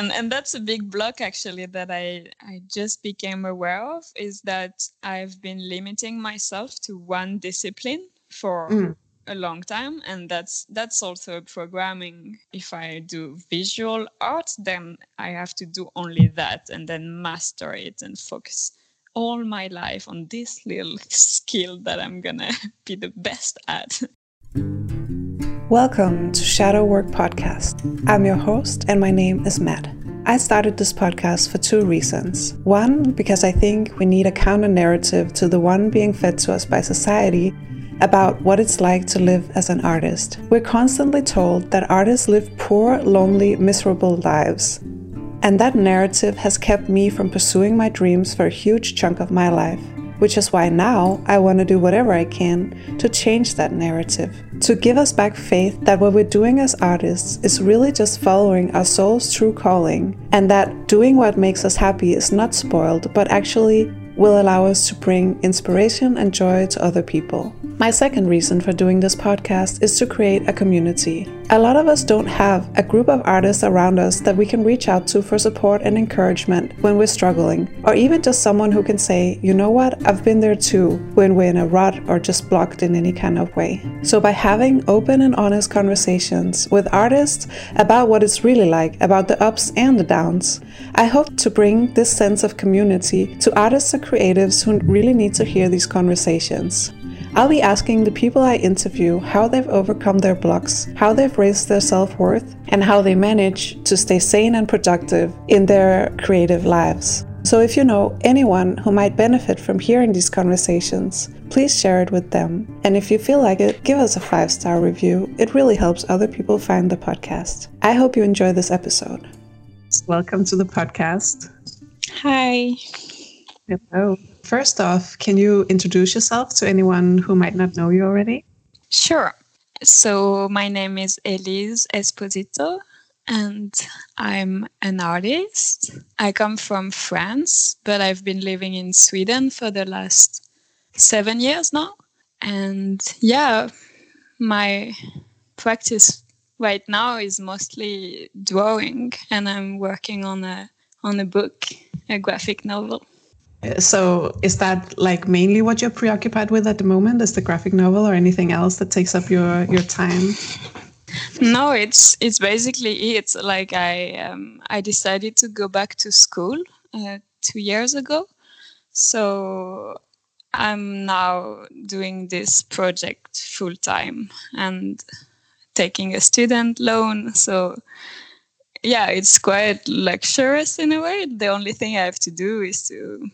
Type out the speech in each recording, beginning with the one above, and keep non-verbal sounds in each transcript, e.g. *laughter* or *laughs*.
and and that's a big block actually that i i just became aware of is that i've been limiting myself to one discipline for mm. a long time and that's that's also programming if i do visual art then i have to do only that and then master it and focus all my life on this little *laughs* skill that i'm gonna *laughs* be the best at *laughs* Welcome to Shadow Work Podcast. I'm your host, and my name is Matt. I started this podcast for two reasons. One, because I think we need a counter narrative to the one being fed to us by society about what it's like to live as an artist. We're constantly told that artists live poor, lonely, miserable lives. And that narrative has kept me from pursuing my dreams for a huge chunk of my life which is why now I want to do whatever I can to change that narrative, to give us back faith that what we're doing as artists is really just following our soul's true calling, and that doing what makes us happy is not spoiled, but actually will allow us to bring inspiration and joy to other people. My second reason for doing this podcast is to create a community. A lot of us don't have a group of artists around us that we can reach out to for support and encouragement when we're struggling, or even just someone who can say, you know what, I've been there too, when we're in a rut or just blocked in any kind of way. So, by having open and honest conversations with artists about what it's really like, about the ups and the downs, I hope to bring this sense of community to artists and creatives who really need to hear these conversations. I'll be asking the people I interview how they've overcome their blocks, how they've raised their self worth, and how they manage to stay sane and productive in their creative lives. So, if you know anyone who might benefit from hearing these conversations, please share it with them. And if you feel like it, give us a five star review. It really helps other people find the podcast. I hope you enjoy this episode. Welcome to the podcast. Hi. Hello. First off, can you introduce yourself to anyone who might not know you already? Sure. So, my name is Elise Esposito, and I'm an artist. I come from France, but I've been living in Sweden for the last seven years now. And yeah, my practice right now is mostly drawing, and I'm working on a on a book, a graphic novel. So, is that like mainly what you're preoccupied with at the moment? Is the graphic novel or anything else that takes up your your time? No, it's it's basically it. Like I um, I decided to go back to school uh, two years ago, so I'm now doing this project full time and taking a student loan. So yeah, it's quite luxurious in a way. The only thing I have to do is to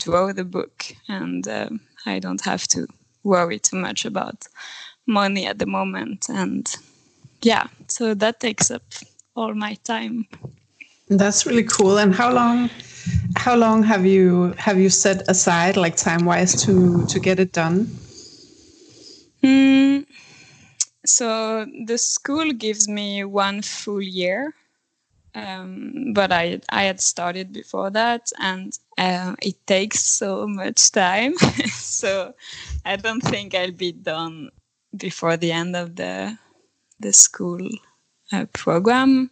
draw the book, and uh, I don't have to worry too much about money at the moment. And yeah, so that takes up all my time. That's really cool. And how long? How long have you have you set aside, like time wise, to to get it done? Mm, so the school gives me one full year um, but I I had started before that, and um, it takes so much time. *laughs* so I don't think I'll be done before the end of the the school uh, program,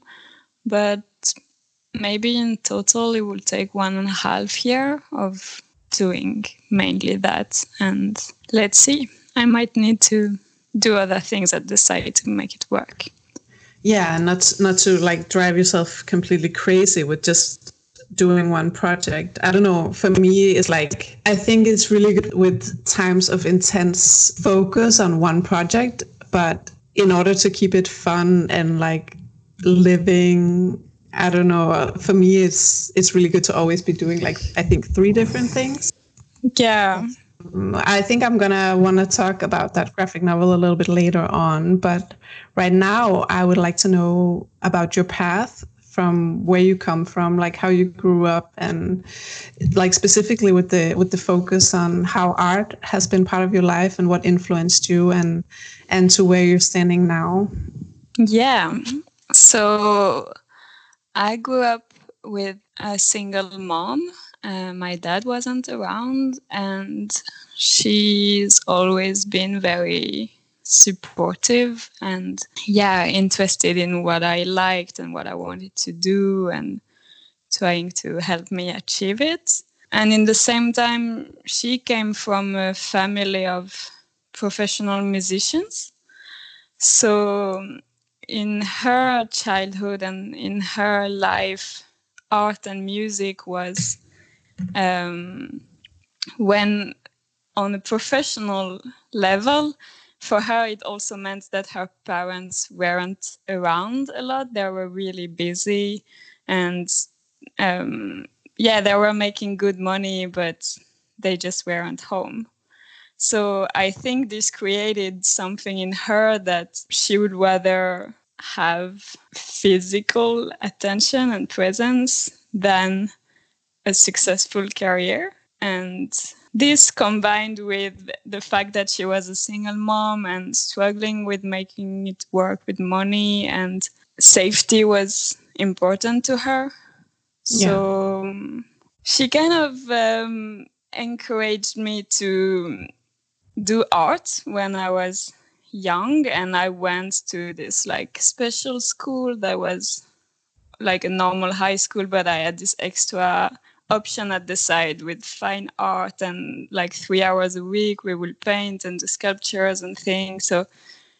but maybe in total it will take one and a half year of doing mainly that. And let's see, I might need to do other things at the side to make it work yeah not not to like drive yourself completely crazy with just doing one project. I don't know for me it's like i think it's really good with times of intense focus on one project but in order to keep it fun and like living i don't know for me it's it's really good to always be doing like i think three different things. Yeah I think I'm gonna want to talk about that graphic novel a little bit later on, but right now I would like to know about your path from where you come from, like how you grew up, and like specifically with the with the focus on how art has been part of your life and what influenced you, and and to where you're standing now. Yeah, so I grew up with a single mom uh, my dad wasn't around, and she's always been very supportive and yeah interested in what i liked and what i wanted to do and trying to help me achieve it. And in the same time she came from a family of professional musicians. So in her childhood and in her life art and music was um, when on a professional level for her it also meant that her parents weren't around a lot. They were really busy and um, yeah they were making good money but they just weren't home. So i think this created something in her that she would rather have physical attention and presence than a successful career and this combined with the fact that she was a single mom and struggling with making it work with money and safety was important to her. So yeah. she kind of um, encouraged me to do art when I was young and I went to this like special school that was like a normal high school but I had this extra option at the side with fine art and like three hours a week we will paint and do sculptures and things. So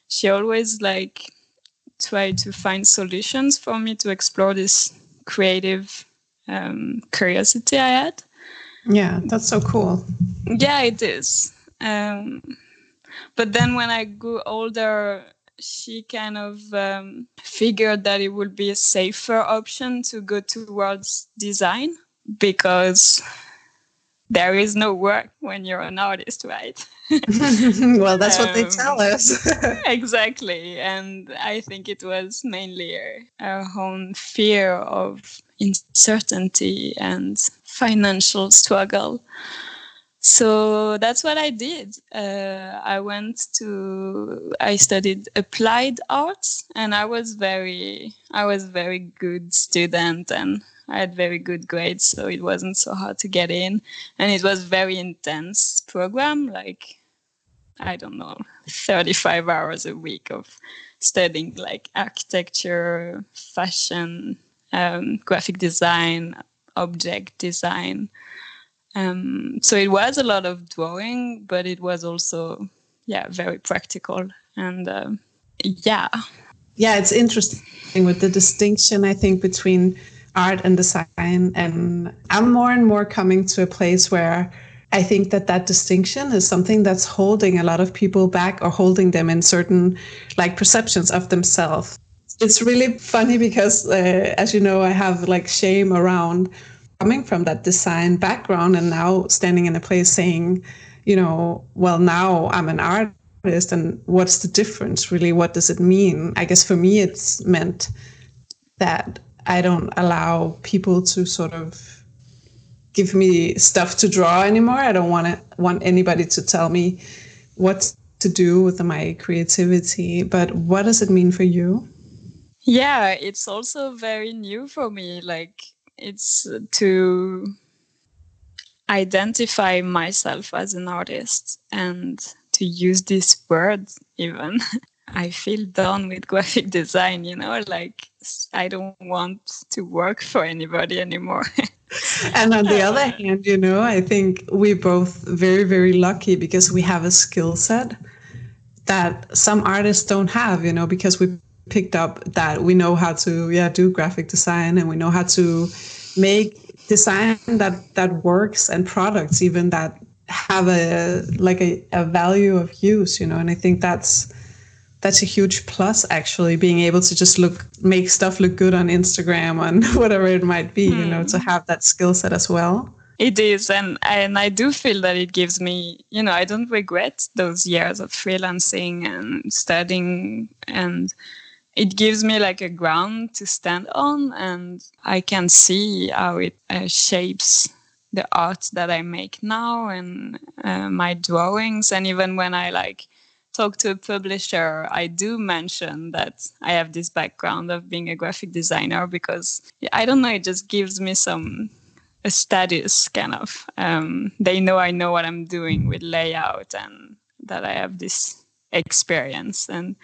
she always like tried to find solutions for me to explore this creative um, curiosity i had. Yeah that's so cool. Yeah it is. Um, but then when i grew older she kind of um, figured that it would be a safer option to go towards design because there is no work when you're an artist, right? *laughs* *laughs* well, that's um, what they um, tell us. *laughs* exactly. And I think it was mainly our own fear of uncertainty and financial struggle. So that's what I did. Uh, I went to, I studied applied arts and I was very, I was very good student and I had very good grades, so it wasn't so hard to get in. And it was very intense program, like I don't know, 35 hours a week of studying like architecture, fashion, um, graphic design, object design. Um, so it was a lot of drawing, but it was also, yeah, very practical. And uh, yeah. Yeah, it's interesting with the distinction, I think, between art and design. And I'm more and more coming to a place where I think that that distinction is something that's holding a lot of people back or holding them in certain like perceptions of themselves. It's really funny because, uh, as you know, I have like shame around coming from that design background and now standing in a place saying, you know, well, now I'm an artist and what's the difference really? What does it mean? I guess for me, it's meant that I don't allow people to sort of give me stuff to draw anymore. I don't want to want anybody to tell me what to do with my creativity. But what does it mean for you? Yeah, it's also very new for me. Like it's to identify myself as an artist and to use this word even *laughs* I feel done with graphic *laughs* design, you know, like I don't want to work for anybody anymore. *laughs* and on the other hand, you know, I think we're both very, very lucky because we have a skill set that some artists don't have, you know, because we picked up that we know how to yeah do graphic design and we know how to make design that that works and products even that have a like a, a value of use you know and i think that's that's a huge plus actually being able to just look make stuff look good on instagram and *laughs* whatever it might be you know to hmm. have that skill set as well it is and and i do feel that it gives me you know i don't regret those years of freelancing and studying and it gives me like a ground to stand on and i can see how it uh, shapes the art that i make now and uh, my drawings and even when i like talk to a publisher, I do mention that I have this background of being a graphic designer because I don't know, it just gives me some a status kind of. Um, they know I know what I'm doing with layout and that I have this experience and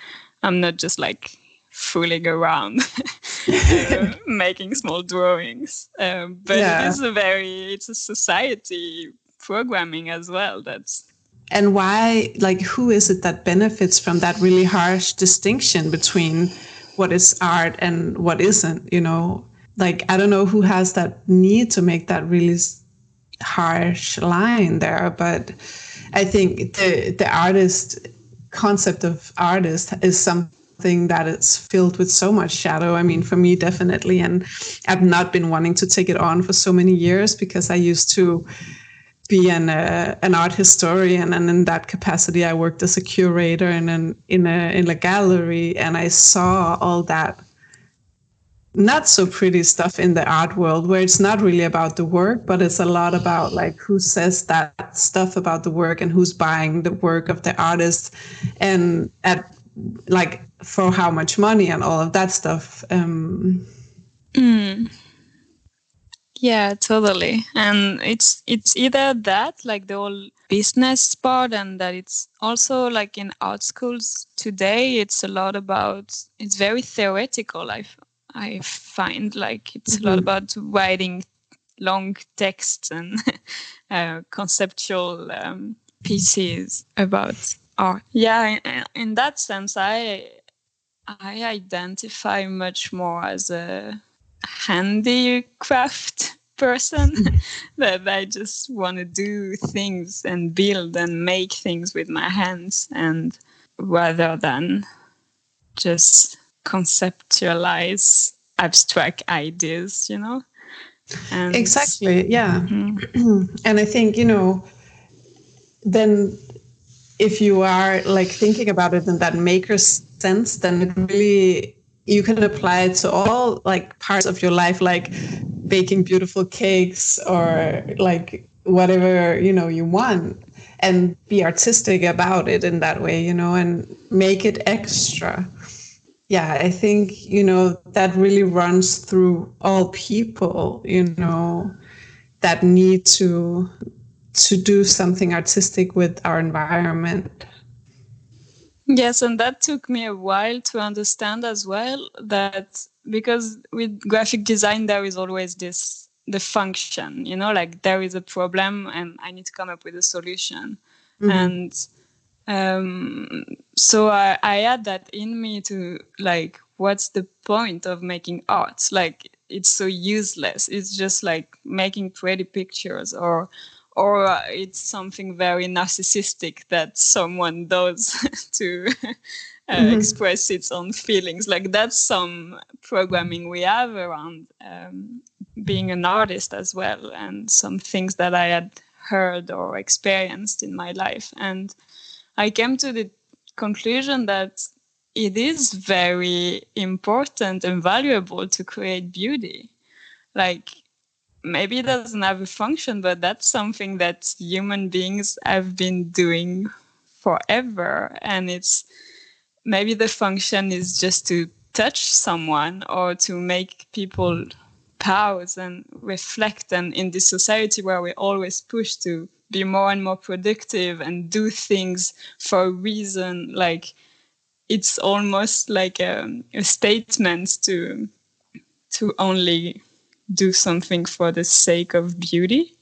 i'm not just like fooling around *laughs* uh, *laughs* making small drawings um, but yeah. it is a very it's a society programming as well that's and why like who is it that benefits from that really harsh distinction between what is art and what isn't you know? Like i don't know who has that need to make that really harsh line there but i think the the artist concept of artist is something that is filled with so much shadow i mean for me definitely. And i've not been wanting to take it on for so many years because i used to be an uh, an art historian, and in that capacity, I worked as a curator in an in a in a gallery, and I saw all that not so pretty stuff in the art world where it's not really about the work but it's a lot about like who says that stuff about the work and who's buying the work of the artist and at like for how much money and all of that stuff um mm. Yeah, totally. And it's it's either that, like the whole business part, and that it's also like in art schools today, it's a lot about it's very theoretical. I I find like it's mm-hmm. a lot mm-hmm. about writing long texts and *laughs* uh, conceptual um, pieces about art. Yeah, in, in that sense, I I identify much more as a handicraft person *laughs* that I just want to do things and build and make things with my hands and rather than just conceptualize abstract ideas, you know? And exactly, yeah. Mm-hmm. and I think, you know, then if you are like thinking about it in that maker sense, then it really you can apply it to all like parts of your life like baking beautiful cakes or like whatever you know you want and be artistic about it in that way you know and make it extra. Yeah i think you know that really runs through all people you know that need to to do something artistic with our environment Yes, and that took me a while to understand as well that because with graphic design there is always this the function, you know, like there is a problem and I need to come up with a solution. Mm-hmm. And um, so I, I had that in me to like, what's the point of making art? Like, it's so useless. It's just like making pretty pictures or or it's something very narcissistic that someone does *laughs* to uh, mm-hmm. express its own feelings. Like that's some programming we have around um, being an artist as well, and some things that I had heard or experienced in my life. And I came to the conclusion that it is very important and valuable to create beauty. Like maybe it doesn't have a function, but that's something that human beings have been doing forever. And it's maybe the function is just to touch someone or to make people pause and reflect. And in this society where we're always pushed to be more and more productive and do things for a reason, like it's almost like a, a statement to to only do something for the sake of beauty.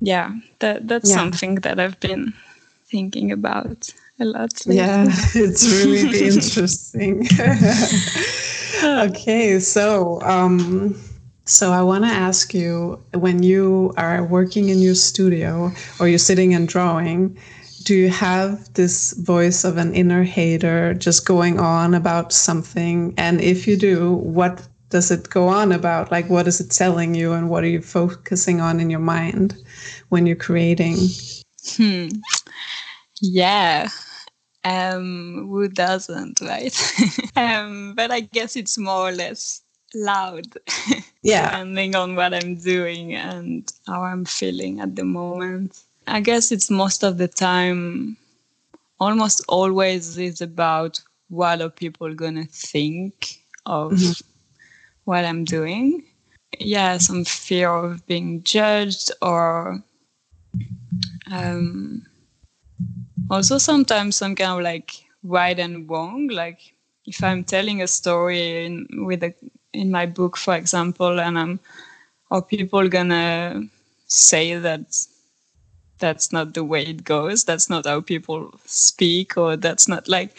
Yeah, that that's yeah. something that I've been thinking about a lot. Lately. Yeah, *laughs* it's really *laughs* interesting. *laughs* okay, so um, so I want to ask you when you are working in your studio or you're sitting and drawing, do you have this voice of an inner hater just going on about something? And if you do, what does it go on about? Like, what is it telling you, and what are you focusing on in your mind when you're creating? Hmm. Yeah. Um, who doesn't, right? *laughs* um, but I guess it's more or less loud. *laughs* Yeah. depending on what I'm doing and how I'm feeling at the moment. I guess it's most of the time, almost always is about what are people gonna think of mm-hmm what I'm doing. Yeah, some fear of being judged or um, also sometimes some kind of like right and wrong. Like if I'm telling a story in, with a in my book, for example, and I'm are people gonna say that that's not the way it goes that's not how people speak or that's not like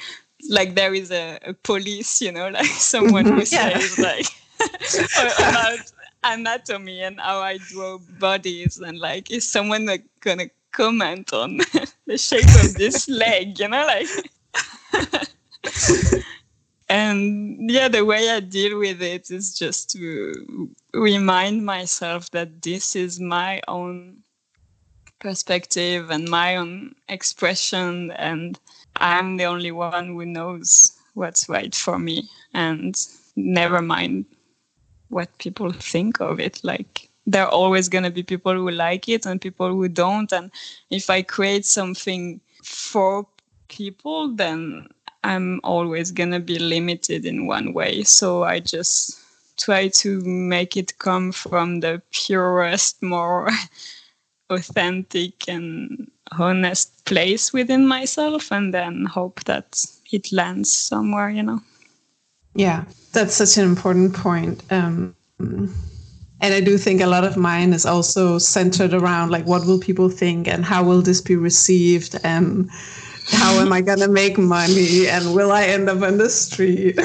like there is a, a police you know *laughs* like someone who yeah. says like about anatomy and how i draw bodies and like is someone like gonna comment on *laughs* the shape of this leg you know like? *laughs* And yeah the way i deal with it is just to remind myself that this is my own perspective and my own expression and i'm the only one who knows what's right for me and never mind what people think of it. Like there are always going to be people who like it and people who don't. And if i create something for people then i'm always going to be limited in one way. So i just try to make it come from the purest more *laughs* authentic and honest place within myself and then hope that it lands somewhere you know yeah that's such an important point um, and i do think a lot of mine is also centered around like what will people think and how will this be received and how am i going to make money and will i end up on the street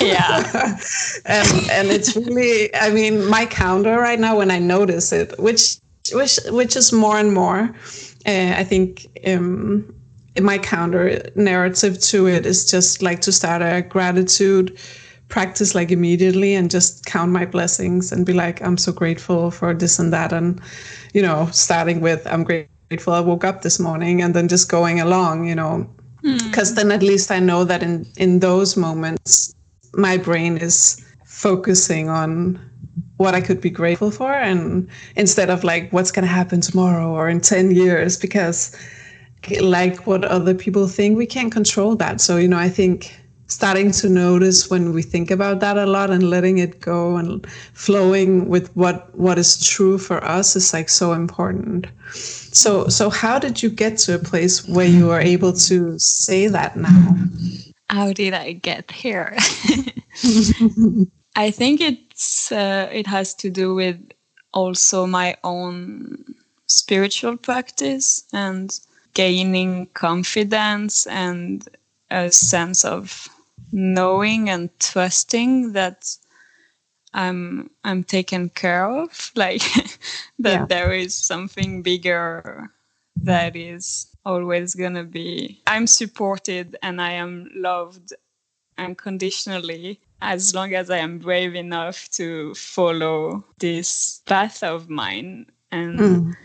yeah *laughs* and and it's really i mean my counter right now when i notice it which which which is more and more. Uh, I think um, my counter narrative to it is just like to start a gratitude practice like immediately and just count my blessings and be like i'm so grateful for this and that and you know starting with i'm grateful i woke up this morning and then just going along you know because mm. then at least i know that in in those moments my brain is focusing on what I could be grateful for and instead of like what's going to happen tomorrow or in 10 years because like what other people think we can't control that. So you know I think starting to notice when we think about that a lot and letting it go and flowing with what what is true for us is like so important. So so how did you get to a place where you are able to say that now? How did i get here? *laughs* I think it's uh, it has to do with also my own spiritual practice and gaining confidence and a sense of knowing and trusting that I'm I'm taken care of, *laughs* like that yeah. there is something bigger that is always gonna be. I'm supported and I am loved unconditionally as long as I am brave enough to follow this path of mine. And mm.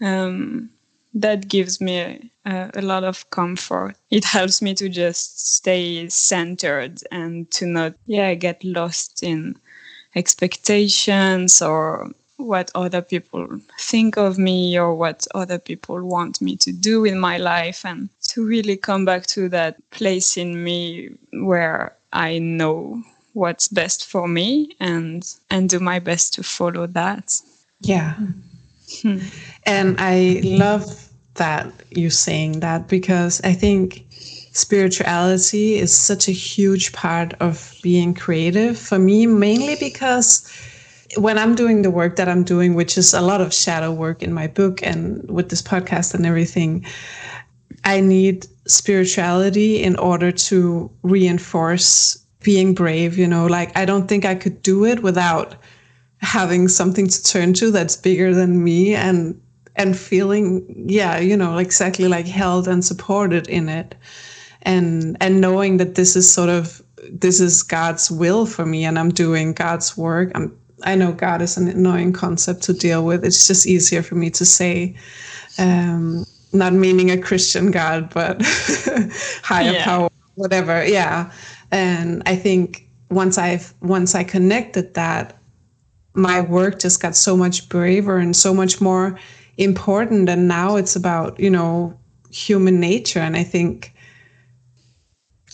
um, that gives me a, a, lot of comfort. It helps me to just stay centered and to not, yeah, get lost in expectations or what other people think of me or what other people want me to do in my life and to really come back to that place in me where I know what's best for me and and do my best to follow that. Yeah. *laughs* And I love that you saying that because I think spirituality is such a huge part of being creative. For me mainly because when I'm doing the work that I'm doing, which is a lot of shadow work in my book and with this podcast and everything, I need spirituality in order to reinforce being brave, you know, like I don't think I could do it without having something to turn to that's bigger than me and and feeling yeah, you know, exactly like held and supported in it. And and knowing that this is sort of this is God's will for me and I'm doing God's work. I'm I know God is an annoying concept to deal with. It's just easier for me to say. Um, not meaning a Christian God, but *laughs* higher yeah. power, whatever. Yeah. And I think once I've once I connected that, my work just got so much braver and so much more important. And now it's about, you know, human nature. And I think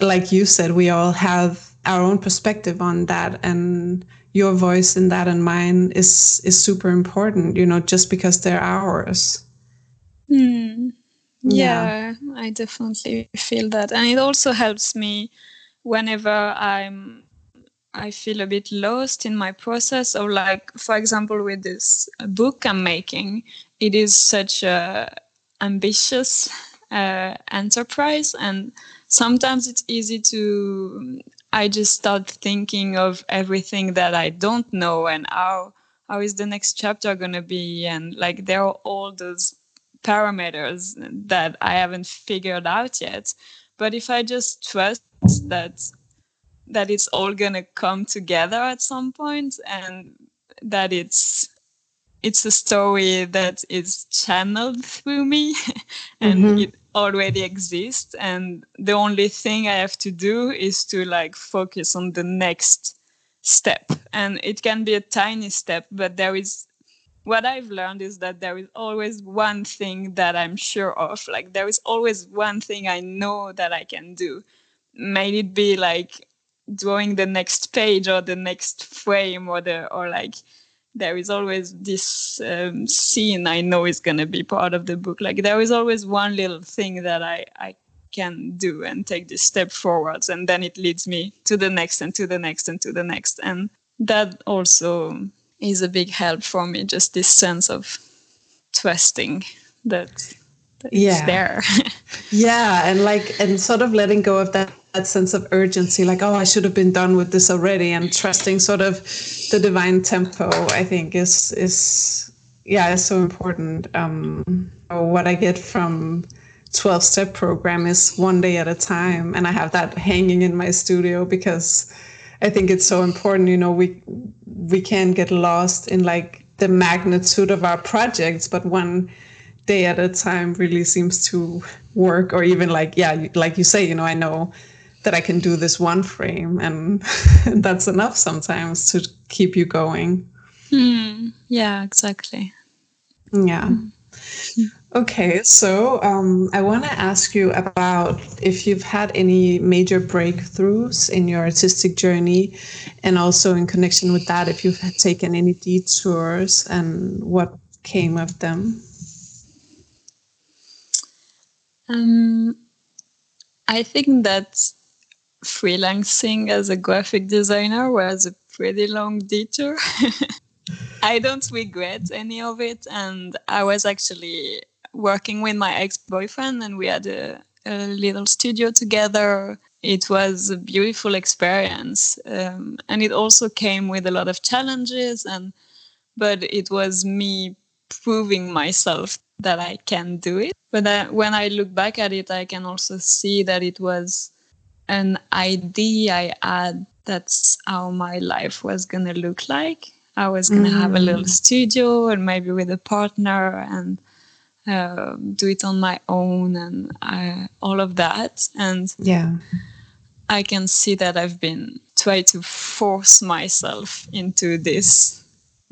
like you said, we all have our own perspective on that and your voice in that and mine is is super important, you know, just because they're ours. Mm. yeah, yeah i definitely feel that and it also helps me whenever i'm i feel a bit lost in my process or like for example with this book i'm making it is such a ambitious uh, enterprise and sometimes it's easy to i just start thinking of everything that i don't know and how how is the next chapter going to be and like there are all those parameters that i haven't figured out yet. But if i just trust that that it's all going to come together at some point and that it's it's a story that is channeled through me *laughs* and mm-hmm. it already exists. And the only thing i have to do is to like focus on the next step. And it can be a tiny step but there is what i've learned is that there is always one thing that i'm sure of. Like there is always one thing i know that i can do. May it be like drawing the next page or the next frame or the or like there is always this um, scene I know is going to be part of the book. Like there is always one little thing that I, I can do and take this step forwards. And then it leads me to the next and to the next and to the next. And that also is a big help for me, just this sense of trusting that, that yeah. there. *laughs* yeah. And like, and sort of letting go of that that sense of urgency like oh i should have been done with this already and trusting sort of the divine tempo i think is is yeah is so important um what i get from 12 step program is one day at a time and i have that hanging in my studio because i think it's so important you know we we can get lost in like the magnitude of our projects but one day at a time really seems to work or even like yeah like you say you know i know that I can do this one frame, and *laughs* that's enough sometimes to keep you going. Mm, yeah, exactly. Yeah. Mm. Okay, so um, I want to ask you about if you've had any major breakthroughs in your artistic journey, and also in connection with that, if you've taken any detours and what came of them. Um, I think that freelancing as a graphic designer was a pretty long detour. *laughs* I don't regret any of it. And I was actually working with my ex boyfriend, and we had a, a, little studio together. It was a beautiful experience. Um, and it also came with a lot of challenges. And but it was me proving myself that I can do it. But I, when I look back at it, I can also see that it was an idea I had that's how my life was going to look like. I was going to mm. have a little mm. studio and maybe with a partner and uh, do it on my own and uh, all of that. And yeah, I can see that I've been trying to force myself into this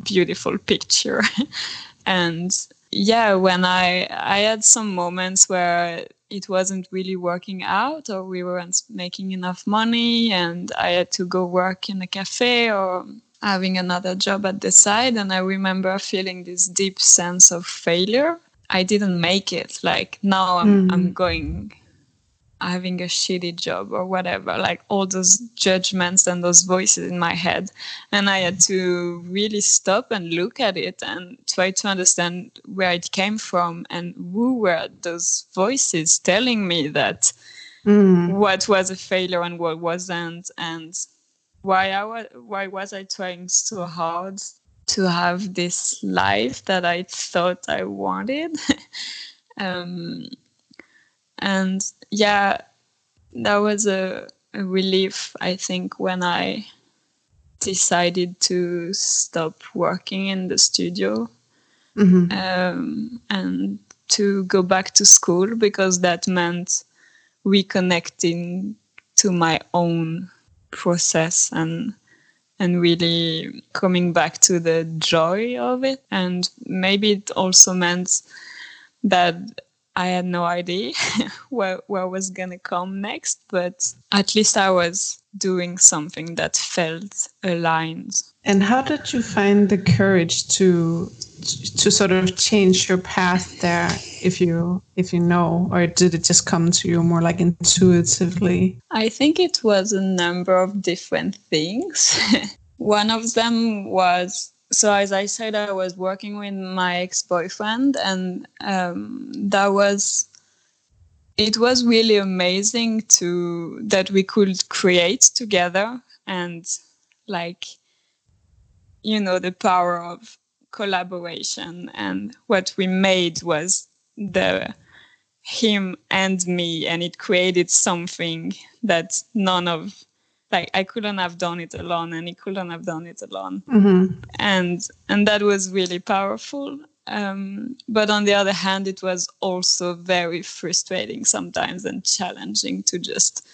beautiful picture. *laughs* and yeah, when I I had some moments where it wasn't really working out or we weren't making enough money and I had to go work in a cafe or having another job at the side and I remember feeling this deep sense of failure. I didn't make it. Like now I'm mm. I'm going having a shitty job or whatever, like all those judgments and those voices in my head. And I had to really stop and look at it and try to understand where it came from and who were those voices telling me that mm. what was a failure and what wasn't and why I was why was I trying so hard to have this life that I thought I wanted. *laughs* um, and yeah that was a, a, relief i think when i decided to stop working in the studio mm-hmm. um, and to go back to school because that meant reconnecting to my own process and and really coming back to the joy of it and maybe it also meant that I had no idea *laughs* where where was gonna come next, but at least I was doing something that felt aligned. And how did you find the courage to to sort of change your path there if you if you know or did it just come to you more like intuitively i think it was a number of different things *laughs* one of them was so as i said i was working with my ex-boyfriend and um, that was it was really amazing to that we could create together and like you know the power of collaboration. And what we made was the him and me and it created something that none of like i couldn't have done it alone and he couldn't have done it alone. Mm-hmm. and and that was really powerful. Um, but on the other hand it was also very frustrating sometimes and challenging to just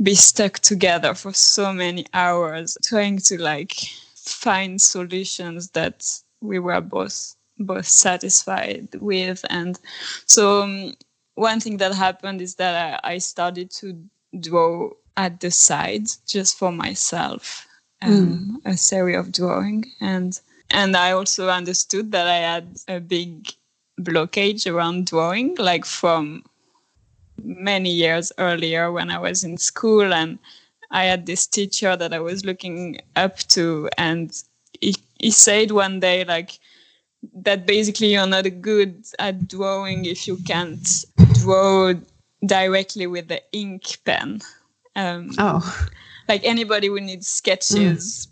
be stuck together for so many hours trying to like find solutions that we were both both satisfied with. And so um, one thing that happened is that I, I, started to draw at the side just for myself um, mm. a series of drawing and and i also understood that i had a big blockage around drawing like from many years earlier when i was in school and I had this teacher that I was looking up to, and he, he said one day, like, that basically you're not good at drawing if you can't draw directly with the ink pen. Um, oh. Like anybody who needs sketches mm.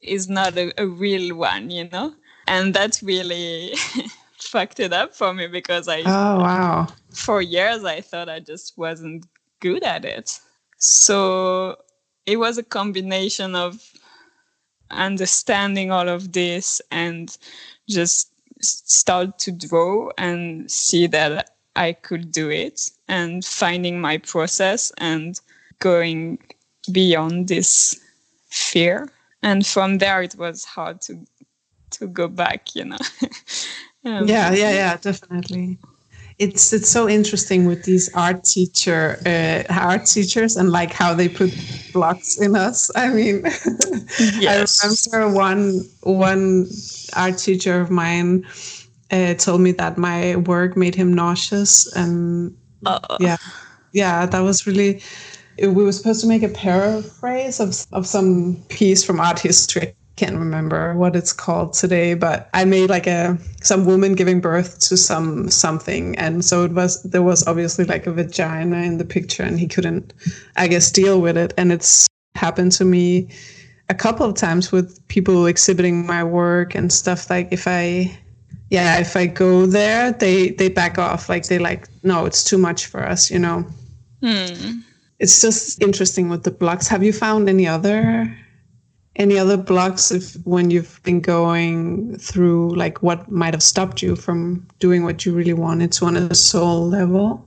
is not a, a real one, you know? And that really *laughs* fucked it up for me because I. Oh, wow. For years, I thought I just wasn't good at it. So it was a combination of understanding all of this and just start to draw and see that I could do it and finding my process and going beyond this fear. And from there, it was hard to to go back, you know. *laughs* um, yeah, yeah, yeah, definitely it's it's so interesting with these art teacher uh, art teachers and like how they put blocks in us. *laughs* I mean, yes. I remember one one art teacher of mine uh, told me that my work made him nauseous, and uh. yeah, yeah, that was really. We were supposed to make a paraphrase of of some piece from art history I can't remember what it's called today, but I made like a some woman giving birth to some something, and so it was there was obviously like a vagina in the picture, and he couldn't, I guess, deal with it, and it's happened to me a couple of times with people exhibiting my work and stuff. Like if I, yeah, if I go there, they they back off, like they like no, it's too much for us, you know. Hmm. It's just interesting with the blocks. Have you found any other any other blocks if when you've been going through like what might have stopped you from doing what you really wanted to on a soul level?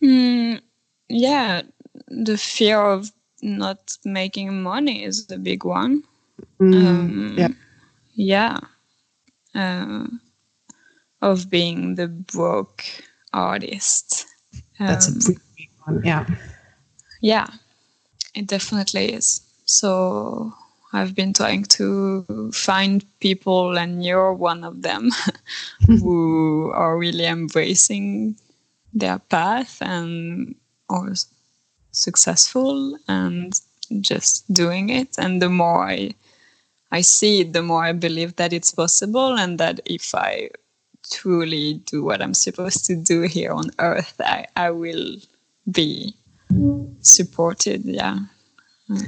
Mm, yeah. The fear of not making money is the big one. Mm, um, yeah. yeah. Uh, of being the broke artist. Um, that's a um, big one yeah yeah it definitely is so I've been trying to find people, and you're one of them, *laughs* who are really embracing their path and are successful and just doing it. And the more I I see it, the more I believe that it's possible, and that if I truly do what I'm supposed to do here on Earth, I, I will be supported. Yeah. Hmm.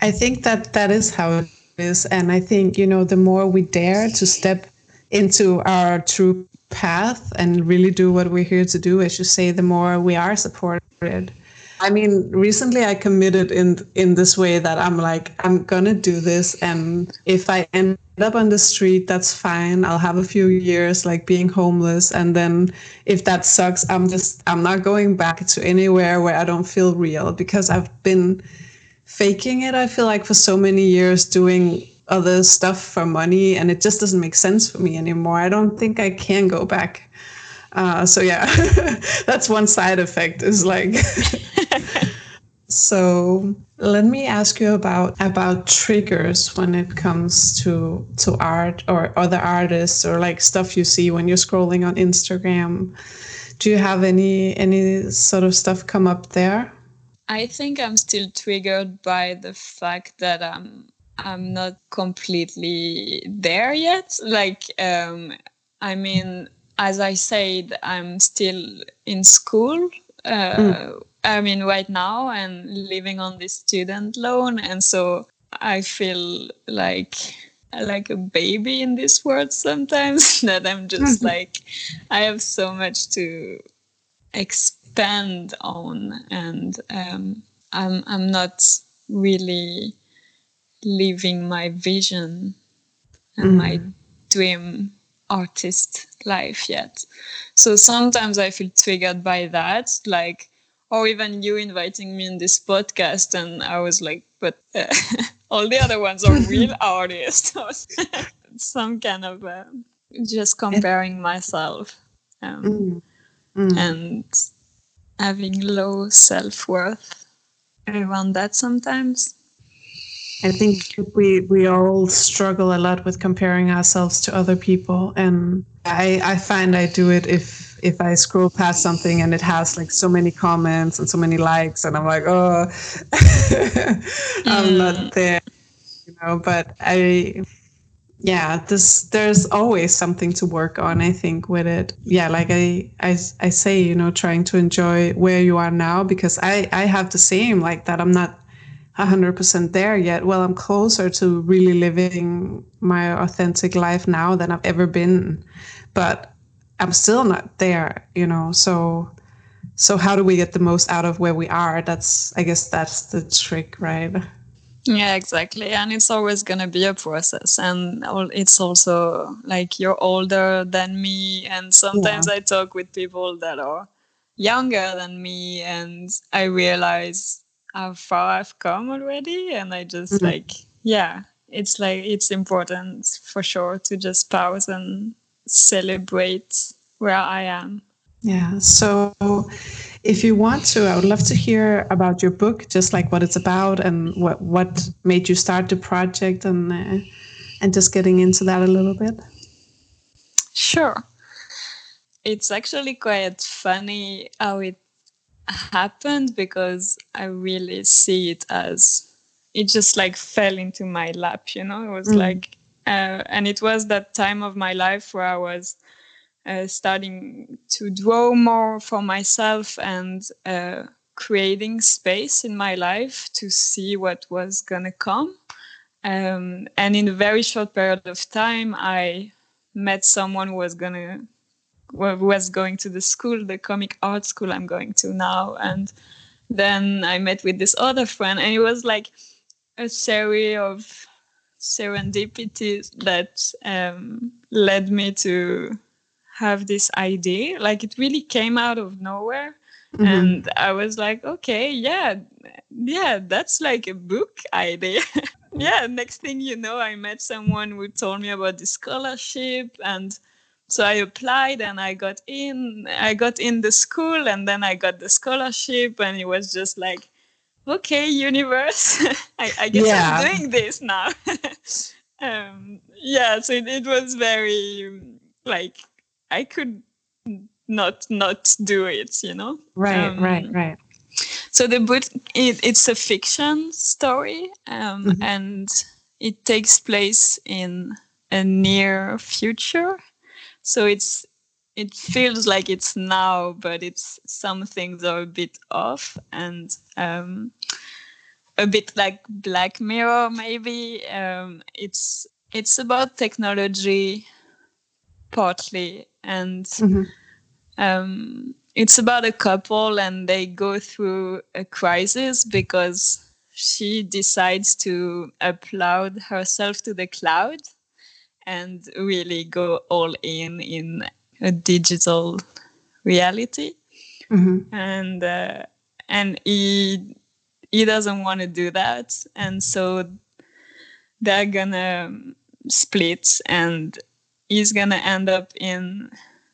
I think that that is how it is. And I think, you know, the more we dare to step into our true path and really do what we're here to do, as you say, the more we are supported. I mean, recently I committed in in this way that I'm like, I'm gonna do this, and if I end up on the street, that's fine. I'll have a few years like being homeless, and then if that sucks, I'm just I'm not going back to anywhere where I don't feel real because I've been faking it, I feel like, for so many years doing other stuff for money and it just doesn't make sense for me anymore. I don't think I can go back. Uh, so yeah, *laughs* that's one side effect. Is like. *laughs* so let me ask you about about triggers when it comes to to art or other artists or like stuff you see when you're scrolling on Instagram. Do you have any any sort of stuff come up there? I think I'm still triggered by the fact that I'm I'm not completely there yet. Like um, I mean, as I said, I'm still in school. Uh, mm. I mean, right now, and living on this student loan, and so I feel like like a baby in this world sometimes. *laughs* that I'm just mm-hmm. like I have so much to expand on, and um, I'm I'm not really living my vision and mm. my dream artist life yet. So sometimes I feel triggered by that, like, or even you inviting me in this podcast, and I was like, but uh, *laughs* all the other ones are *laughs* real artists. *laughs* Some kind of uh, just comparing myself um, mm. Mm. and having low self worth around that sometimes. I think we we all struggle a lot with comparing ourselves to other people, and I I find I do it if if I scroll past something and it has like so many comments and so many likes, and I'm like, oh, *laughs* I'm not mm. there, you know. But I, yeah, this there's always something to work on. I think with it, yeah, like I I I say, you know, trying to enjoy where you are now because I I have the same like that. I'm not 100% there yet. Well, I'm closer to really living my authentic life now than I've ever been, but I'm still not there, you know. So, so how do we get the most out of where we are? That's, I guess, that's the trick, right? Yeah, exactly. And it's always going to be a process. And it's also like you're older than me. And sometimes yeah. I talk with people that are younger than me, and I realize how far I've come already. And I just mm-hmm. like, yeah, it's like, it's important for sure to just pause and celebrate where I am. Yeah. So if you want to, I would love to hear about your book, just like what it's about and what, what made you start the project and, uh, and just getting into that a little bit. Sure. It's actually quite funny how it happened because I really see it as it just like fell into my lap, you know? It was mm. like, uh, and it was that time of my life where I was uh, starting to draw more for myself and uh, creating space in my life to see what was gonna come. Um, and in a very short period of time, I met someone who was gonna was going to the school, the comic art school I'm going to now. And then I met with this other friend, and it was like a series of serendipities that um, led me to have this idea. Like it really came out of nowhere. Mm-hmm. And I was like, okay, yeah, yeah, that's like a book idea. *laughs* yeah, next thing you know, I met someone who told me about the scholarship and so I applied and I got in. I got in the school and then I got the scholarship, and it was just like, okay, universe, *laughs* I, I, guess yeah. I'm doing this now. *laughs* um, yeah, so it, it was very like I could not not do it, you know. Right, um, right, right. So the book it, it's a fiction story, um, mm-hmm. and it takes place in a near future so it's it feels like it's now but it's some things are a bit off and um, a bit like black mirror maybe um, it's it's about technology partly and mm-hmm. um, it's about a couple and they go through a crisis because she decides to upload herself to the cloud and really go all in in a digital reality. Mm-hmm. and uh, and he he doesn't want to do that. And so they're gonna split and he's gonna end up in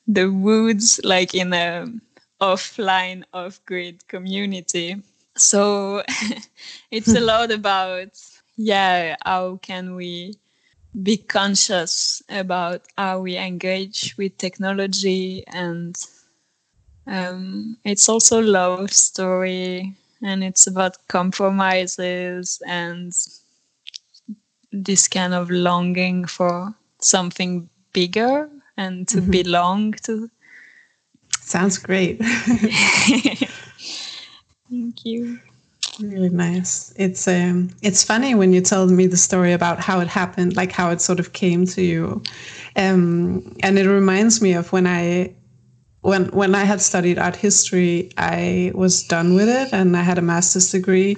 the woods like in a offline off-grid community. So *laughs* it's a lot about yeah how can we be conscious about how we engage with technology and um, it's also love story and it's about compromises and this kind of longing for something bigger and to mm-hmm. belong to. Sounds great. *laughs* *laughs* Thank you really nice it's um it's funny when you tell me the story about how it happened like how it sort of came to you um and it reminds me of when i when when I had studied art history, I was done with it, and I had a master's degree.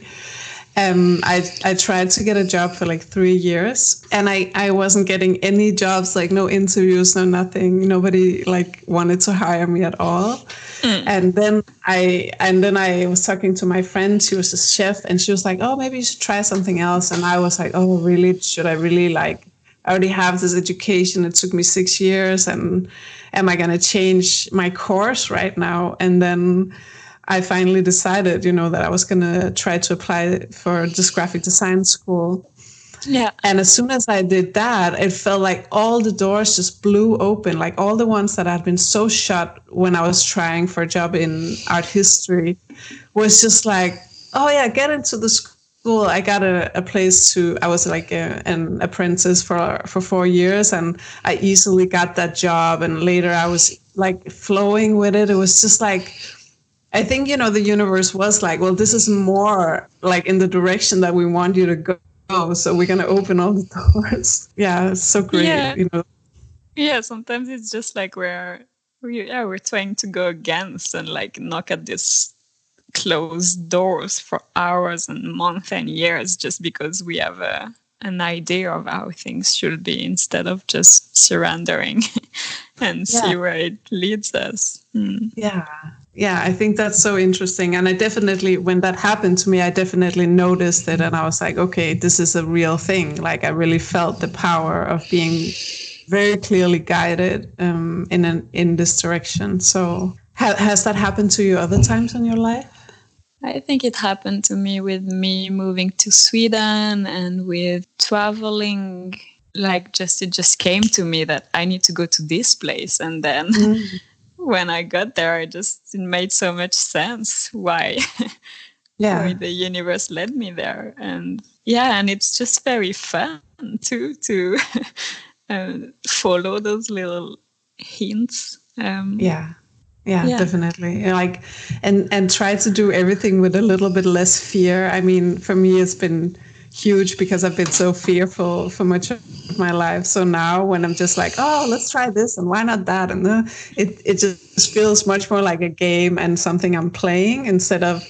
Um, I I tried to get a job for like three years, and I I wasn't getting any jobs, like no interviews, no nothing. Nobody like wanted to hire me at all. Mm. And then I and then I was talking to my friend. She was a chef, and she was like, "Oh, maybe you should try something else." And I was like, "Oh, really? Should I really like?" I already have this education. It took me six years, and am I going to change my course right now? And then I finally decided, you know, that I was going to try to apply for this graphic design school. Yeah. And as soon as I did that, it felt like all the doors just blew open, like all the ones that had been so shut when I was trying for a job in art history was just like, oh yeah, get into the school I got a, a place to. I was like a, an apprentice for for four years, and I easily got that job. And later, I was like flowing with it. It was just like. I think you know the universe was like, well, this is more like in the direction that we want you to go. So we're gonna open all the *laughs* doors. yeah, it's so great. Yeah. You know. Yeah, sometimes it's just like we're we yeah we're trying to go against and like knock at this closed doors for hours and months and years just because we have a, an idea of how things should be instead of just surrendering *laughs* and yeah. see where it leads us. Mm. Yeah. Yeah, I think that's so interesting. And I definitely, when that happened to me, I definitely noticed it. And I was like, okay, this is a real thing. Like, I really felt the power of being very clearly guided um, in an, in this direction. So, ha- has that happened to you other times in your life? I think it happened to me with me moving to Sweden and with traveling. Like, just it just came to me that I need to go to this place. And then mm. When I got there, it just it made so much sense why. *laughs* yeah. why the universe led me there. And yeah, and it's just very fun too to *laughs* uh, follow those little hints. Um, yeah yeah, yeah, definitely like and and try to do everything with a little bit less fear i mean for me it's been huge because i've been so fearful for much of my life. So now when i'm just like oh let's try this and why not that? And uh, it, it just feels much more like a game and something i'm playing instead of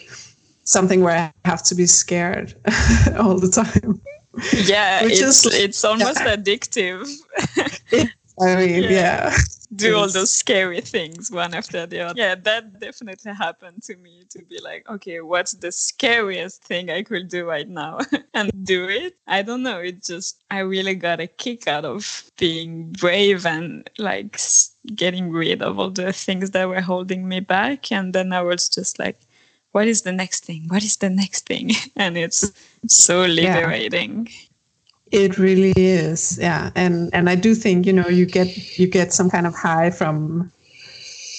something where i have to be scared *laughs* all the time. Yeah Which it's, is, it's almost yeah. addictive *laughs* I mean, yeah. yeah. *laughs* Do all those scary things one after the other. Yeah, that definitely happened to me to be like, okay, what's the scariest thing I could do right now? *laughs* and do it. I don't know. It just, I really got a kick out of being brave and like getting rid of all the things that were holding me back. And then I was just like, what is the next thing? What is the next thing? *laughs* And it's so liberating. Yeah. It really is, yeah, and and I do think you know you get you get some kind of high from,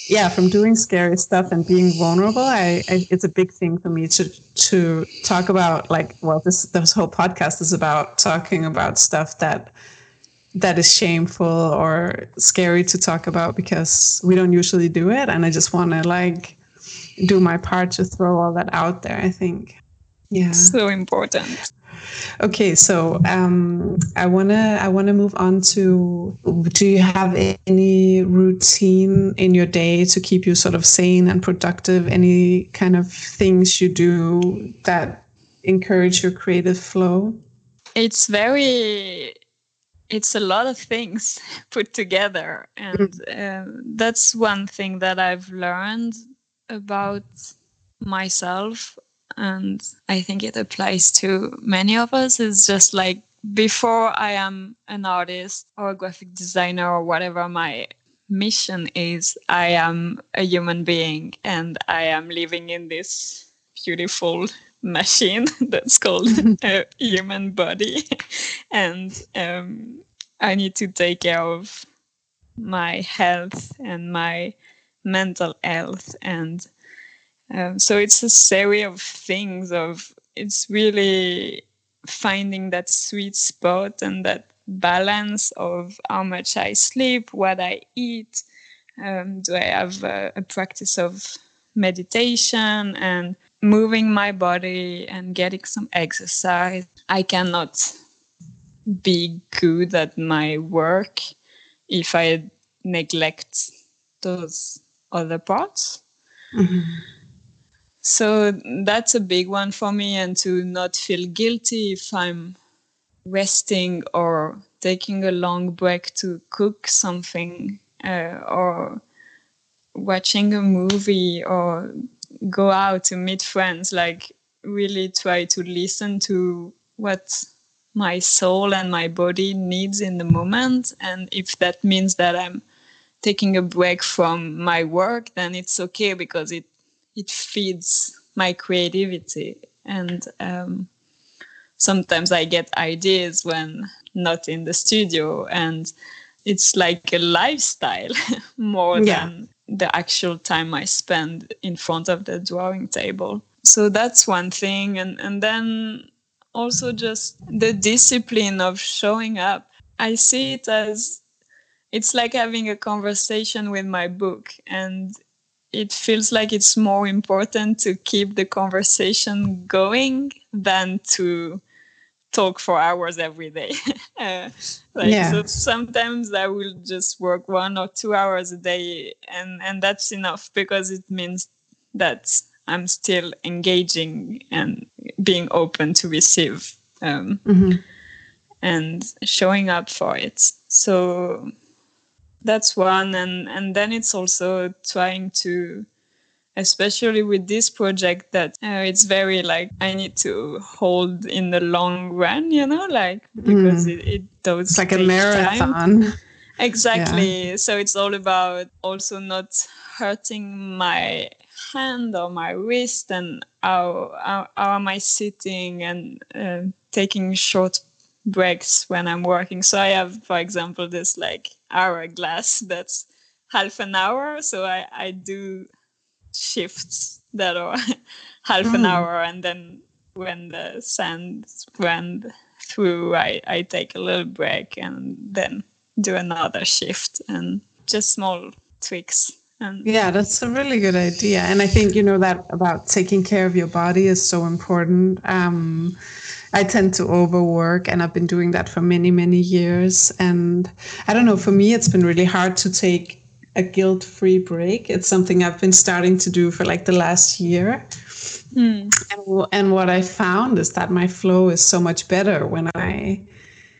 yeah, from doing scary stuff and being vulnerable. I, I it's a big thing for me to to talk about like well this this whole podcast is about talking about stuff that that is shameful or scary to talk about because we don't usually do it, and I just want to like do my part to throw all that out there. I think, yeah, so important. Okay, so um, I wanna I wanna move on to. Do you have any routine in your day to keep you sort of sane and productive? Any kind of things you do that encourage your creative flow? It's very. It's a lot of things *laughs* put together, and uh, that's one thing that I've learned about myself and I think it applies to many of us. It's just like before I am an artist or a graphic designer or whatever my mission is I am a human being and I am living in this beautiful machine *laughs* that's called *laughs* a human body. *laughs* and um, I need to take care of my health and my mental health. And um, so it's a series of things of it's really finding that sweet spot and that balance of how much I sleep, what I eat. Um, do I have a, a practice of meditation and moving my body and getting some exercise? I cannot be good at my work if I neglect those other parts. Mm-hmm. So that's a big one for me, and to not feel guilty if I'm resting or taking a long break to cook something uh, or watching a movie or go out to meet friends like really try to listen to what my soul and my body needs in the moment. And if that means that i'm taking a break from my work then it's okay because it it feeds my creativity and um, sometimes I get ideas when not in the studio and it's like a lifestyle *laughs* more yeah. than the actual time I spend in front of the drawing table. So that's one thing. And, and then also just the discipline of showing up. I see it as it's like having a conversation with my book and it feels like it's more important to keep the conversation going than to talk for hours every day. *laughs* uh, like, yeah. So sometimes I will just work one or two hours a day, and and that's enough because it means that I'm still engaging and being open to receive um, mm-hmm. and showing up for it. So that's one, and and then it's also trying to especially with this project that uh, it's very like I need to hold in the long run, you know, like because mm. it, it does it's like a marathon. Time. *laughs* Exactly. Yeah. So it's all about also not hurting my hand or my wrist and how, how, how am I sitting and uh, taking short breaks when I'm working. So I have, for example, this like hourglass that's half an hour. So I, I do shifts that are *laughs* half mm. an hour and then when the sand went through I, I take a little break and then do another shift and just small tweaks and yeah that's a really good idea and i think you know that about taking care of your body is so important um, i tend to overwork and i've been doing that for many many years and i don't know for me it's been really hard to take a guilt free break. It's something I've been starting to do for like the last year. Mm. And, and what I found is that my flow is so much better when I,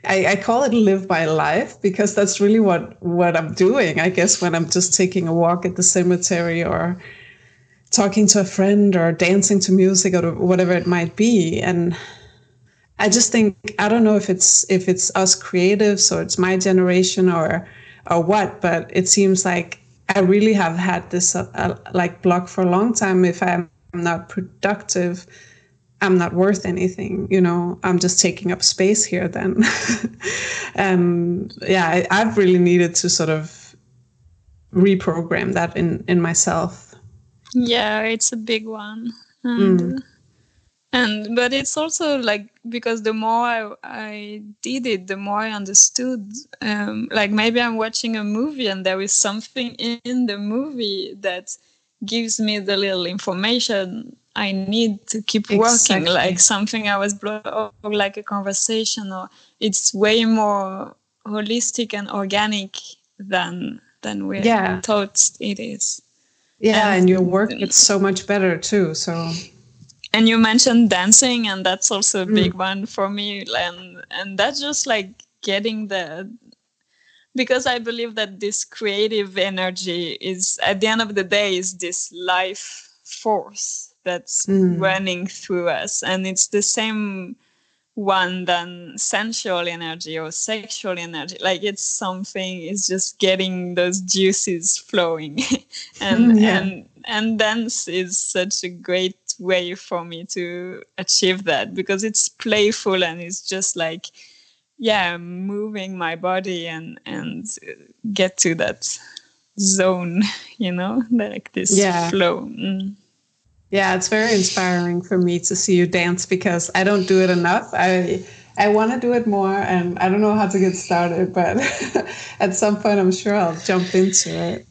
I, I call it live by life because that's really what what I'm doing. I guess when I'm just taking a walk at the cemetery or talking to a friend or dancing to music or whatever it might be and I just think I don't know if it's if it's us creatives or it's my generation or or what, but it seems like I really have had this uh, uh, like block for a long time. If I'm not productive, I'm not worth anything. You know, I'm just taking up space here. Then, and *laughs* yeah, I, I've really needed to sort of reprogram that in in myself. Yeah, it's a big one. And mm and but it's also like because the more I, I did it the more i understood um, like maybe i'm watching a movie and there is something in the movie that gives me the little information i need to keep exactly. working like something i was blo- or like a conversation or it's way more holistic and organic than than we yeah. thought it is yeah and, and your work gets so much better too so and you mentioned dancing and that's also a big mm. one for me and and that's just like getting the because i believe that this creative energy is at the end of the day is this life force that's mm. running through us and it's the same one than sensual energy or sexual energy like it's something it's just getting those juices flowing *laughs* and mm, yeah. and and dance is such a great way for me to achieve that because it's playful and it's just like yeah moving my body and and get to that zone *laughs* you know *laughs* like this yeah. flow mm. Yeah, it's very inspiring for me to see you dance because I don't do it enough. I I want to do it more, and I don't know how to get started, but *laughs* at some point, I'm sure I'll jump into it.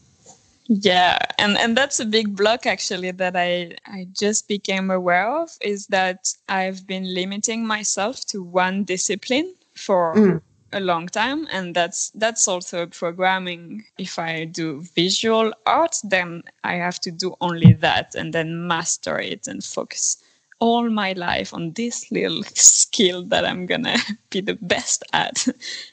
Yeah, and and that's a big block actually that I I just became aware of is that I've been limiting myself to one discipline for mm. a long time and that's that's also programming. If i do visual art then i have to do only that and then master it and focus all my life on this little skill that i'm gonna *laughs* be the best at.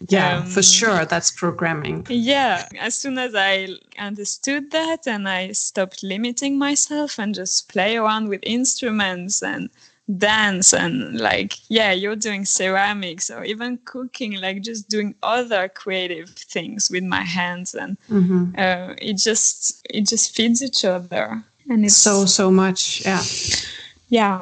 Yeah um, for sure. That's programming. Yeah as soon as i understood that and i stopped limiting myself and just play around with instruments and dance and like yeah you're doing ceramics or even cooking like just doing other creative things with my hands and mm-hmm. uh, it just it just feeds each other and it's so so much. Yeah yeah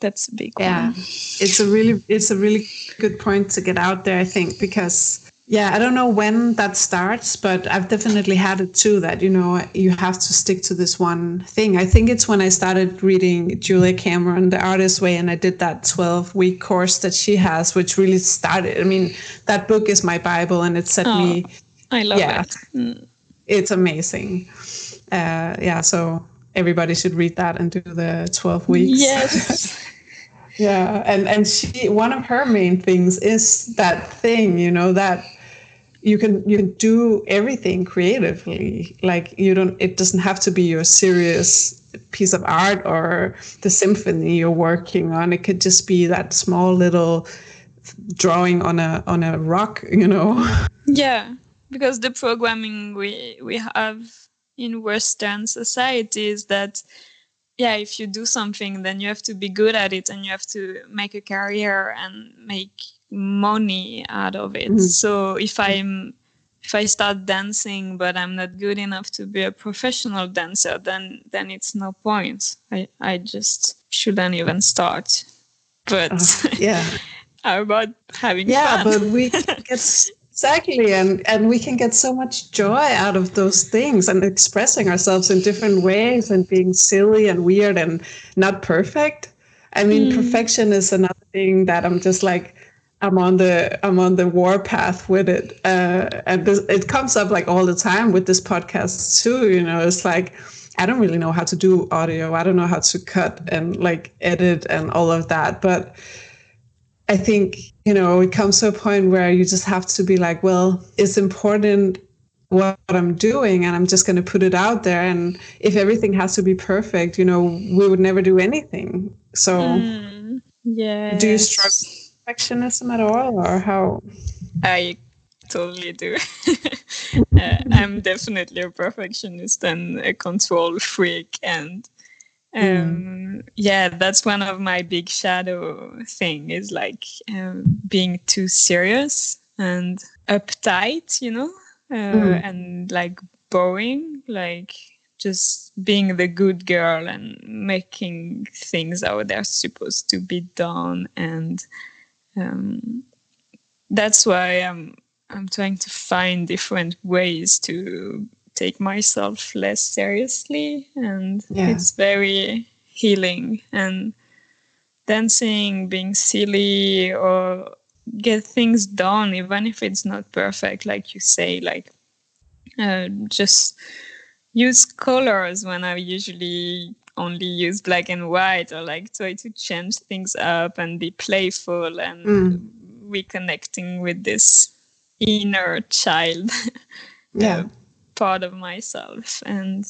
that's a big yeah one. it's a really it's a really good point to get out there i think because yeah, I don't know when that starts, but I've definitely had it too that, you know, you have to stick to this one thing. I think it's when I started reading Julia Cameron, The Artist Way, and I did that 12 week course that she has, which really started. I mean, that book is my Bible and it set oh, me. I love yeah, it. Mm. It's amazing. Uh, yeah, so everybody should read that and do the 12 weeks. Yes. *laughs* yeah and and she one of her main things is that thing you know that you can you can do everything creatively like you don't it doesn't have to be your serious piece of art or the symphony you're working on it could just be that small little drawing on a on a rock you know *laughs* yeah because the programming we we have in western societies that yeah if you do something then you have to be good at it and you have to make a career and make money out of it mm-hmm. so if i'm if i start dancing but i'm not good enough to be a professional dancer then then it's no point i i just shouldn't even start but uh, yeah *laughs* how about having yeah fun? but we *laughs* get Exactly. And, and we can get so much joy out of those things and expressing ourselves in different ways and being silly and weird and not perfect. I mean, mm. perfection is another thing that I'm just like, I'm on the I'm on the war path with it, uh, and this, it comes up like all the time with this podcast too. You know, it's like I don't really know how to do audio. I don't know how to cut and like edit and all of that. But I think, you know, it comes to a point where you just have to be like, well, it's important what I'm doing and I'm just going to put it out there. And if everything has to be perfect, you know, we would never do anything. So, mm, yeah. Do you struggle with perfectionism at all or how? I totally do. *laughs* uh, I'm definitely a perfectionist and a control freak. And. Um yeah that's one of my big shadow thing is like um, being too serious and uptight you know uh, mm. and like boring like just being the good girl and making things how they're supposed to be done and um, that's why i'm i'm trying to find different ways to take myself less seriously and yeah. it's very healing and dancing being silly or get things done even if it's not perfect like you say like uh, just use colors when i usually only use black and white or like try to change things up and be playful and mm. reconnecting with this inner child *laughs* yeah uh, part of myself and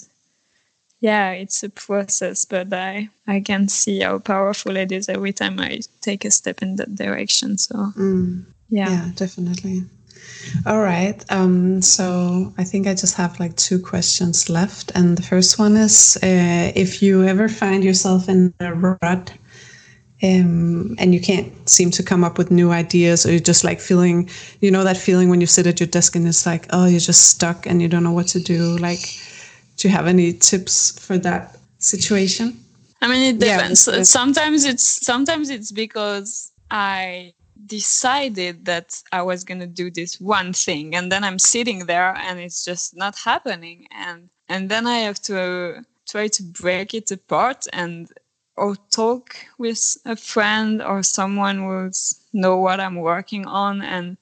yeah it's a process but i i can see how powerful it is every time i take a step in that direction so mm. yeah. yeah definitely all right um, so i think i just have like two questions left and the first one is uh, if you ever find yourself in a rut um, and you can't seem to come up with new ideas or you're just like feeling you know that feeling when you sit at your desk and it's like oh you're just stuck and you don't know what to do. Like do you have any tips for that situation? I mean it depends. Yeah, sometimes it's sometimes it's because i decided that i was going to do this one thing and then i'm sitting there and it's just not happening. And and then i have to try to break it apart and or talk with a friend or someone who know what I'm working on and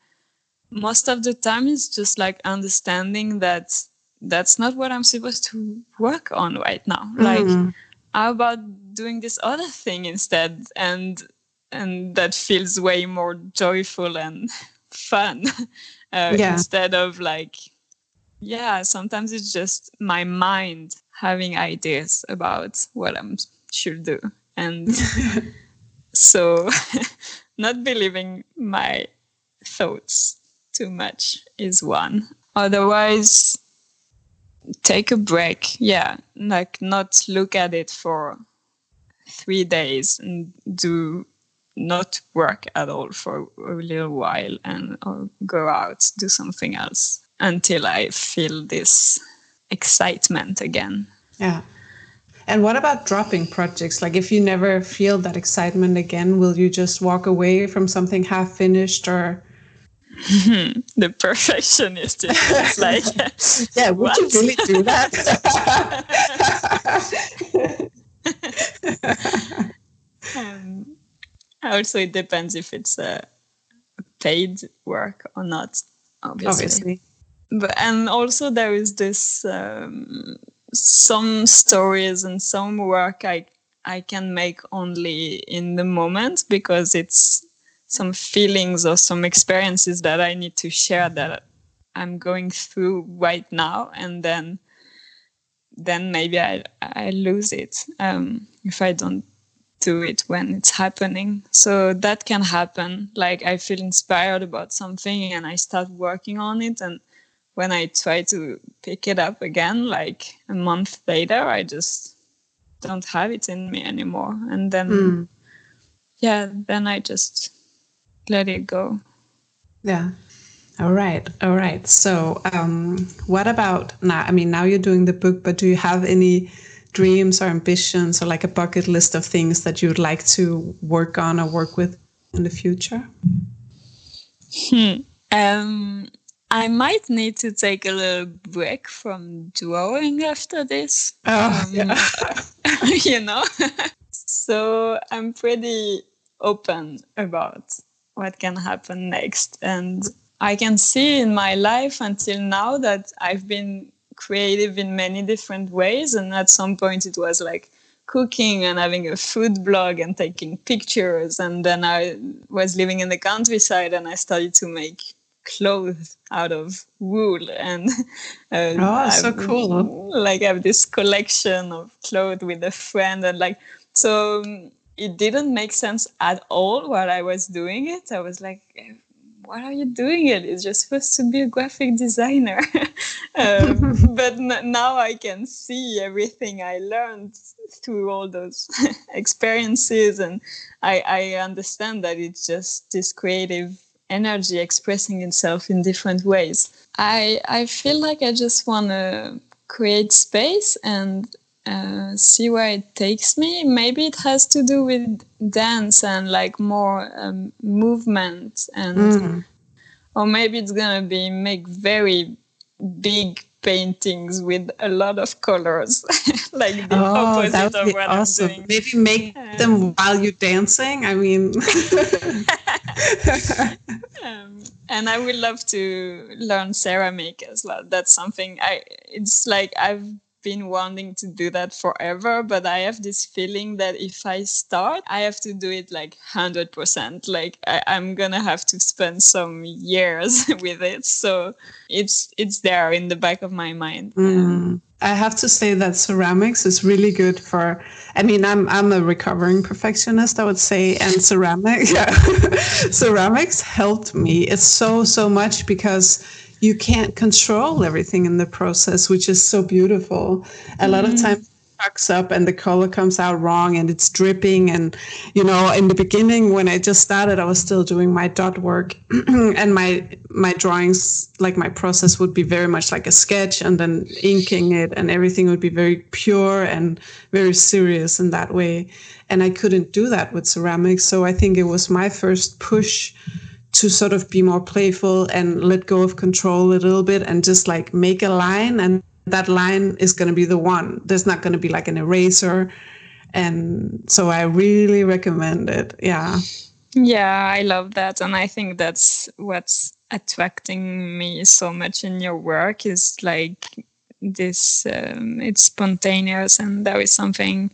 most of the time it's just like understanding that that's not what I'm supposed to work on right now. Mm-hmm. Like how about doing this other thing instead and and that feels way more joyful and *laughs* fun *laughs* uh, yeah. instead of like yeah sometimes it's just my mind having ideas about what I'm should do. And *laughs* so *laughs* not believing my thoughts too much is one. Otherwise, take a break. Yeah, like not look at it for three days and do not work at all for a little while and or go out do something else until i feel this excitement again yeah and what about dropping projects? Like, if you never feel that excitement again, will you just walk away from something half finished or? *laughs* the perfectionist is like, *laughs* yeah, would what? you really do that? *laughs* um, also, it depends if it's a paid work or not. Obviously. obviously. But and also there is this um, some stories and some work I I can make only in the moment because it's some feelings or some experiences that I need to share that I'm going through right now, and then then maybe I I lose it um, if I don't do it when it's happening. So that can happen. Like I feel inspired about something and I start working on it and when I try to pick it up again, like a month later, I just don't have it in me anymore. And then, mm. yeah, then I just let it go. Yeah. All right. All right. So, um, what about now? I mean, now you're doing the book, but do you have any dreams or ambitions or like a bucket list of things that you'd like to work on or work with in the future? Hmm. Um, I might need to take a little break from drawing after this. Oh, um, yeah. *laughs* you know? so I'm pretty open about what can happen next. And I can see in my life until now that I've been creative in many different ways. And at some point, it was like cooking and having a food blog and taking pictures. And then I was living in the countryside and I started to make clothes out of wool and *laughs* uh, oh so cool. like i have this collection of clothes with a friend and like so um, it didn't make sense at all while i was doing it. I was like why are you doing it? It's just supposed to be a graphic designer. *laughs* Um, *laughs* but n- now i can see everything i learned through all those experiences and I, I understand that it's just this creative energy expressing itself in different ways. I I feel like I just want to create space and uh, see where it takes me. Maybe it has to do with dance and like more um, movement and, mm. or maybe it's gonna be make very big paintings with a lot of colors, *laughs* like the oh, opposite of what awesome. I'm doing. Maybe make them while you're dancing. I mean, *laughs* *laughs* um, and I would love to learn ceramic as well. That's something I. It's like I've been wanting to do that forever, but I have this feeling that if I start, I have to do it like 100%. Like I, am gonna have to spend some years *laughs* with it. So it's it's there in the back of my mind. Mm. I have to say that ceramics is really good for. I mean, I'm I'm a recovering perfectionist, I would say, and ceramic, *laughs* yeah, ceramics helped me. It's so so much because you can't control everything in the process, which is so beautiful. A lot of mm-hmm. times up and the color comes out wrong and it's dripping. And, you know, in the beginning, when I just started, I was still doing my dot work *clears throat* and my, my drawings, like my process would be very much like a sketch and then inking it and everything would be very pure and very serious in that way. And I couldn't do that with ceramics. So I think it was my first push to sort of be more playful and let go of control a little bit and just like make a line and that line is going to be the one. There's not going to be like an eraser. And so i really recommend it. Yeah. Yeah i love that. And i think that's what's attracting me so much in your work is like this um, it's spontaneous and there is something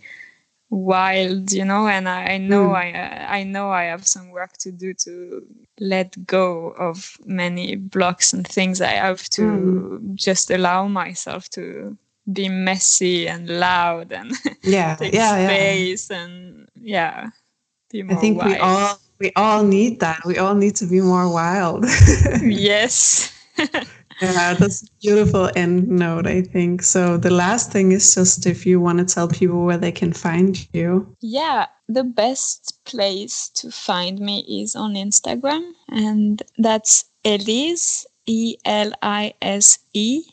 wild you know and i, I know mm. i i know i have some work to do to let go of many blocks and things i have to mm. just allow myself to be messy and loud and *laughs* yeah take yeah, space yeah. and yeah i think wild. we all we all need that we all need to be more wild *laughs* yes *laughs* yeah, that's a beautiful end note, I think. So the last thing is just if you want to tell people where they can find you. Yeah, the best place to find me is on Instagram, and that's Elise E L I S E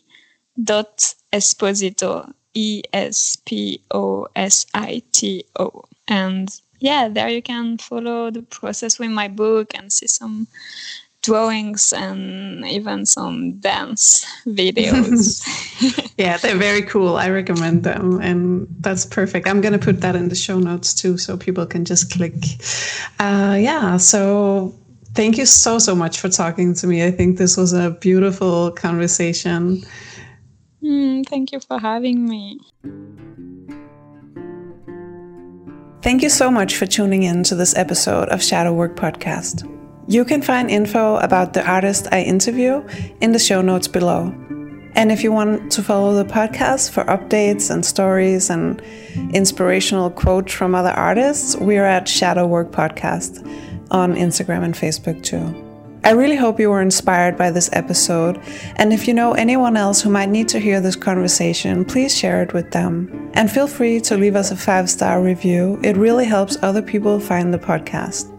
dot Esposito E S P O S I T O. And yeah, there you can follow the process with my book and see some drawings and even some dance videos. *laughs* *laughs* yeah, they're very cool. I recommend them. And that's perfect. I'm going to put that in the show notes too so people can just click. Uh, yeah, so thank you so, so much for talking to me. I think this was a beautiful conversation. Mm, thank you for having me. Thank you so much for tuning in to this episode of Shadow Work Podcast. You can find info about the artist I interview in the show notes below. And if you want to follow the podcast for updates and stories and inspirational quotes from other artists, we are at Shadow Work Podcast on Instagram and Facebook too. I really hope you were inspired by this episode, and if you know anyone else who might need to hear this conversation, please share it with them. And feel free to leave us a five star review, it really helps other people find the podcast.